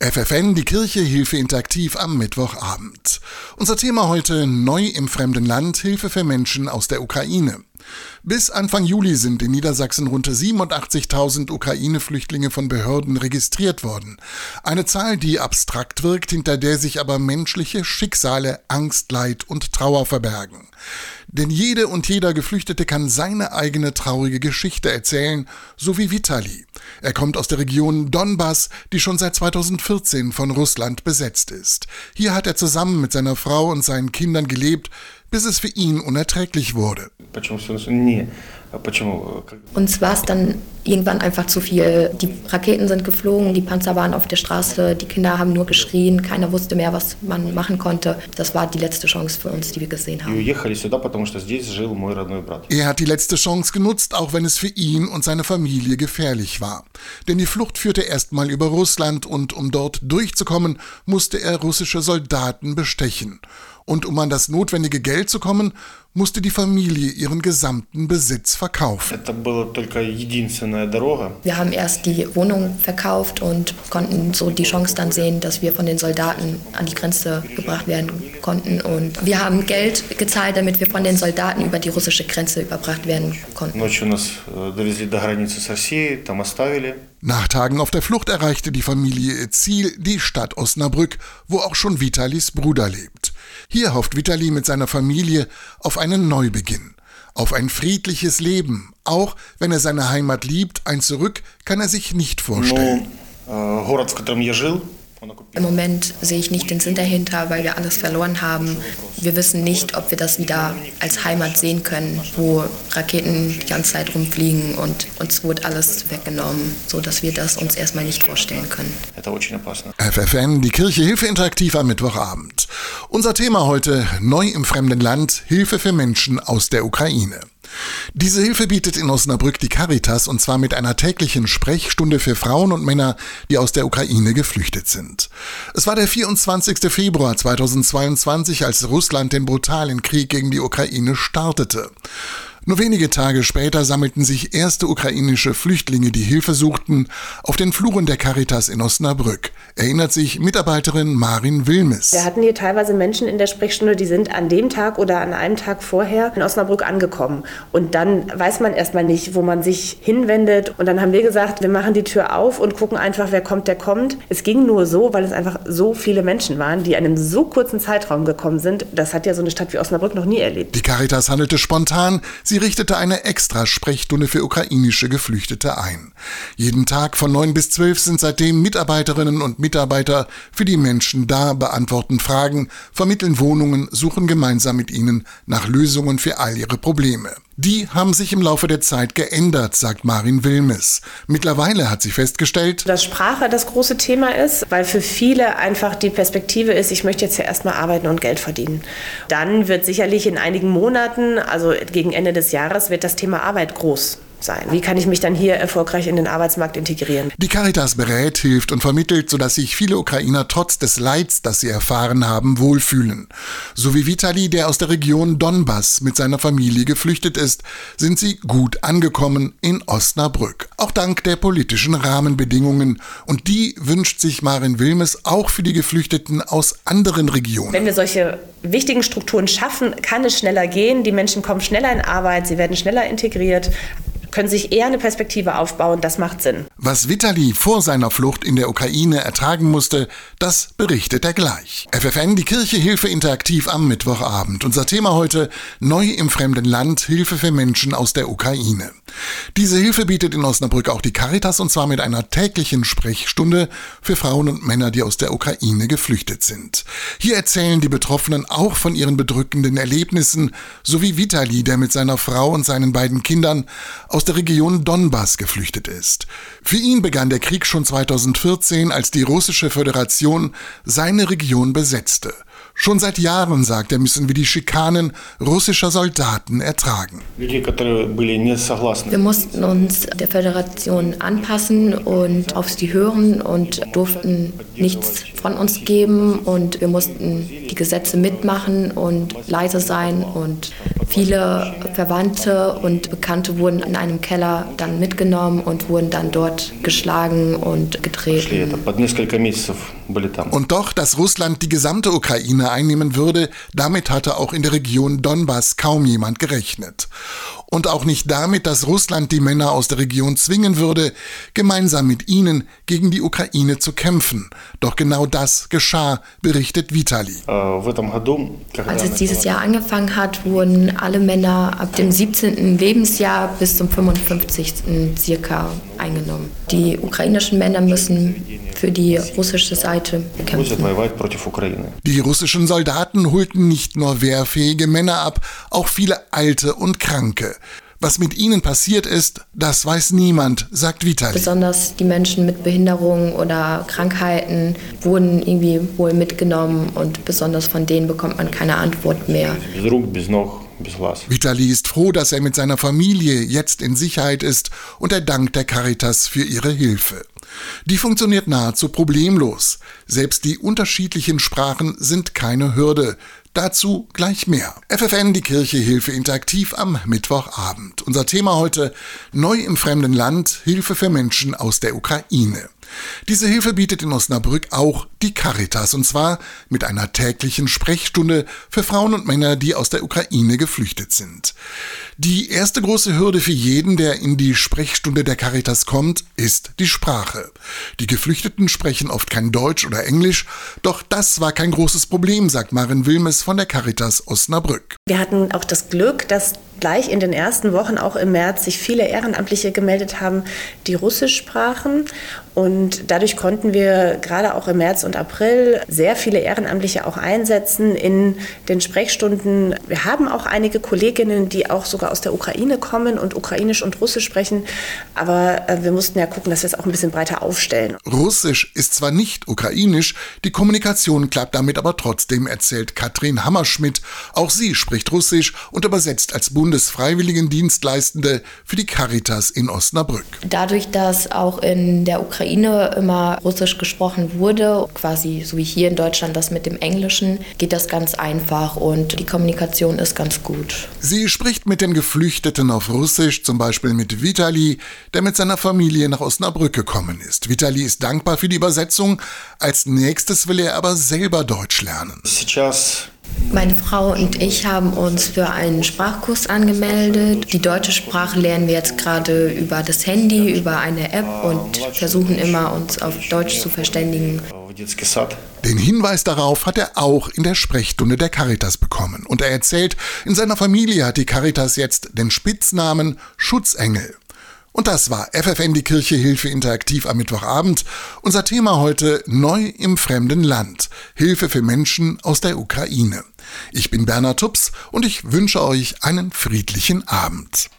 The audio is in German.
FFN, die Kirche, Hilfe interaktiv am Mittwochabend. Unser Thema heute neu im fremden Land, Hilfe für Menschen aus der Ukraine. Bis Anfang Juli sind in Niedersachsen rund 87.000 Ukraine-Flüchtlinge von Behörden registriert worden. Eine Zahl, die abstrakt wirkt, hinter der sich aber menschliche Schicksale, Angst, Leid und Trauer verbergen. Denn jede und jeder Geflüchtete kann seine eigene traurige Geschichte erzählen, so wie Vitali. Er kommt aus der Region Donbass, die schon seit 2014 von Russland besetzt ist. Hier hat er zusammen mit seiner Frau und seinen Kindern gelebt, bis es für ihn unerträglich wurde. Uns war es dann irgendwann einfach zu viel. Die Raketen sind geflogen, die Panzer waren auf der Straße, die Kinder haben nur geschrien, keiner wusste mehr, was man machen konnte. Das war die letzte Chance für uns, die wir gesehen haben. Er hat die letzte Chance genutzt, auch wenn es für ihn und seine Familie gefährlich war. Denn die Flucht führte erstmal über Russland und um dort durchzukommen, musste er russische Soldaten bestechen. Und um an das notwendige Geld zu kommen, musste die Familie ihren gesamten Besitz verkaufen. Wir haben erst die Wohnung verkauft und konnten so die Chance dann sehen, dass wir von den Soldaten an die Grenze gebracht werden konnten. Und wir haben Geld gezahlt, damit wir von den Soldaten über die russische Grenze überbracht werden konnten. Nach Tagen auf der Flucht erreichte die Familie ihr Ziel, die Stadt Osnabrück, wo auch schon Vitalis Bruder lebt. Hier hofft Vitali mit seiner Familie auf einen Neubeginn, auf ein friedliches Leben. Auch wenn er seine Heimat liebt, ein Zurück kann er sich nicht vorstellen. Im Moment sehe ich nicht den Sinn dahinter, weil wir alles verloren haben. Wir wissen nicht, ob wir das wieder als Heimat sehen können, wo Raketen die ganze Zeit rumfliegen und uns wird alles weggenommen, sodass wir das uns erstmal nicht vorstellen können. FFN, die Kirche Hilfe interaktiv am Mittwochabend. Unser Thema heute neu im fremden Land Hilfe für Menschen aus der Ukraine. Diese Hilfe bietet in Osnabrück die Caritas und zwar mit einer täglichen Sprechstunde für Frauen und Männer, die aus der Ukraine geflüchtet sind. Es war der 24. Februar 2022, als Russland den brutalen Krieg gegen die Ukraine startete. Nur wenige Tage später sammelten sich erste ukrainische Flüchtlinge, die Hilfe suchten, auf den Fluren der Caritas in Osnabrück, erinnert sich Mitarbeiterin Marin Wilmes. Wir hatten hier teilweise Menschen in der Sprechstunde, die sind an dem Tag oder an einem Tag vorher in Osnabrück angekommen. Und dann weiß man erstmal nicht, wo man sich hinwendet. Und dann haben wir gesagt, wir machen die Tür auf und gucken einfach, wer kommt, der kommt. Es ging nur so, weil es einfach so viele Menschen waren, die in einem so kurzen Zeitraum gekommen sind. Das hat ja so eine Stadt wie Osnabrück noch nie erlebt. Die Caritas handelte spontan. Sie richtete eine Extra-Sprechstunde für ukrainische Geflüchtete ein. Jeden Tag von neun bis zwölf sind seitdem Mitarbeiterinnen und Mitarbeiter für die Menschen da, beantworten Fragen, vermitteln Wohnungen, suchen gemeinsam mit ihnen nach Lösungen für all ihre Probleme. Die haben sich im Laufe der Zeit geändert, sagt Marin Wilmes. Mittlerweile hat sie festgestellt, dass Sprache das große Thema ist, weil für viele einfach die Perspektive ist, ich möchte jetzt ja erstmal arbeiten und Geld verdienen. Dann wird sicherlich in einigen Monaten, also gegen Ende des Jahres, wird das Thema Arbeit groß sein? Wie kann ich mich dann hier erfolgreich in den Arbeitsmarkt integrieren? Die Caritas berät, hilft und vermittelt, sodass sich viele Ukrainer trotz des Leids, das sie erfahren haben, wohlfühlen. So wie Vitali, der aus der Region Donbass mit seiner Familie geflüchtet ist, sind sie gut angekommen in Osnabrück. Auch dank der politischen Rahmenbedingungen. Und die wünscht sich Marin Wilmes auch für die Geflüchteten aus anderen Regionen. Wenn wir solche wichtigen Strukturen schaffen, kann es schneller gehen. Die Menschen kommen schneller in Arbeit, sie werden schneller integriert können sich eher eine Perspektive aufbauen. Das macht Sinn. Was Vitali vor seiner Flucht in der Ukraine ertragen musste, das berichtet er gleich. FFN, die Kirche Hilfe interaktiv am Mittwochabend. Unser Thema heute Neu im fremden Land, Hilfe für Menschen aus der Ukraine. Diese Hilfe bietet in Osnabrück auch die Caritas und zwar mit einer täglichen Sprechstunde für Frauen und Männer, die aus der Ukraine geflüchtet sind. Hier erzählen die Betroffenen auch von ihren bedrückenden Erlebnissen, sowie Vitali, der mit seiner Frau und seinen beiden Kindern aus der Region Donbass geflüchtet ist. Für ihn begann der Krieg schon 2014, als die russische Föderation seine Region besetzte. Schon seit Jahren, sagt er, müssen wir die Schikanen russischer Soldaten ertragen. Wir mussten uns der Föderation anpassen und auf sie hören und durften nichts von uns geben und wir mussten die Gesetze mitmachen und leise sein und Viele Verwandte und Bekannte wurden in einem Keller dann mitgenommen und wurden dann dort geschlagen und getreten. Und doch, dass Russland die gesamte Ukraine einnehmen würde, damit hatte auch in der Region Donbass kaum jemand gerechnet und auch nicht damit, dass Russland die Männer aus der Region zwingen würde, gemeinsam mit ihnen gegen die Ukraine zu kämpfen. Doch genau das geschah, berichtet Vitali. Als es dieses Jahr angefangen hat, wurden alle Männer ab dem 17. Lebensjahr bis zum 55. circa eingenommen. Die ukrainischen Männer müssen für die russische Seite kämpfen. Die russischen Soldaten holten nicht nur wehrfähige Männer ab, auch viele alte und kranke. Was mit ihnen passiert ist, das weiß niemand, sagt Vitali. Besonders die Menschen mit Behinderungen oder Krankheiten wurden irgendwie wohl mitgenommen und besonders von denen bekommt man keine Antwort mehr. Vitali ist froh, dass er mit seiner Familie jetzt in Sicherheit ist und er dankt der Caritas für ihre Hilfe. Die funktioniert nahezu problemlos. Selbst die unterschiedlichen Sprachen sind keine Hürde. Dazu gleich mehr. FFN, die Kirche Hilfe interaktiv am Mittwochabend. Unser Thema heute Neu im fremden Land, Hilfe für Menschen aus der Ukraine. Diese Hilfe bietet in Osnabrück auch die Caritas, und zwar mit einer täglichen Sprechstunde für Frauen und Männer, die aus der Ukraine geflüchtet sind. Die erste große Hürde für jeden, der in die Sprechstunde der Caritas kommt, ist die Sprache. Die Geflüchteten sprechen oft kein Deutsch oder Englisch, doch das war kein großes Problem, sagt Marin Wilmes von der Caritas Osnabrück. Wir hatten auch das Glück, dass gleich in den ersten Wochen, auch im März, sich viele Ehrenamtliche gemeldet haben, die Russisch sprachen. Und dadurch konnten wir gerade auch im März und April sehr viele Ehrenamtliche auch einsetzen in den Sprechstunden. Wir haben auch einige Kolleginnen, die auch sogar aus der Ukraine kommen und Ukrainisch und Russisch sprechen. Aber äh, wir mussten ja gucken, dass wir es auch ein bisschen breiter aufstellen. Russisch ist zwar nicht ukrainisch, die Kommunikation klappt damit aber trotzdem, erzählt Katrin Hammerschmidt. Auch sie spricht Russisch und übersetzt als Bund Bundesfreiwilligendienstleistende für die Caritas in Osnabrück. Dadurch, dass auch in der Ukraine immer Russisch gesprochen wurde, quasi so wie hier in Deutschland das mit dem Englischen, geht das ganz einfach und die Kommunikation ist ganz gut. Sie spricht mit den Geflüchteten auf Russisch, zum Beispiel mit Vitali, der mit seiner Familie nach Osnabrück gekommen ist. Vitali ist dankbar für die Übersetzung. Als nächstes will er aber selber Deutsch lernen. Сейчас meine Frau und ich haben uns für einen Sprachkurs angemeldet. Die deutsche Sprache lernen wir jetzt gerade über das Handy, über eine App und versuchen immer, uns auf Deutsch zu verständigen. Den Hinweis darauf hat er auch in der Sprechstunde der Caritas bekommen. Und er erzählt, in seiner Familie hat die Caritas jetzt den Spitznamen Schutzengel. Und das war FFN die Kirche Hilfe interaktiv am Mittwochabend. Unser Thema heute Neu im fremden Land. Hilfe für Menschen aus der Ukraine. Ich bin Bernhard Tups und ich wünsche euch einen friedlichen Abend.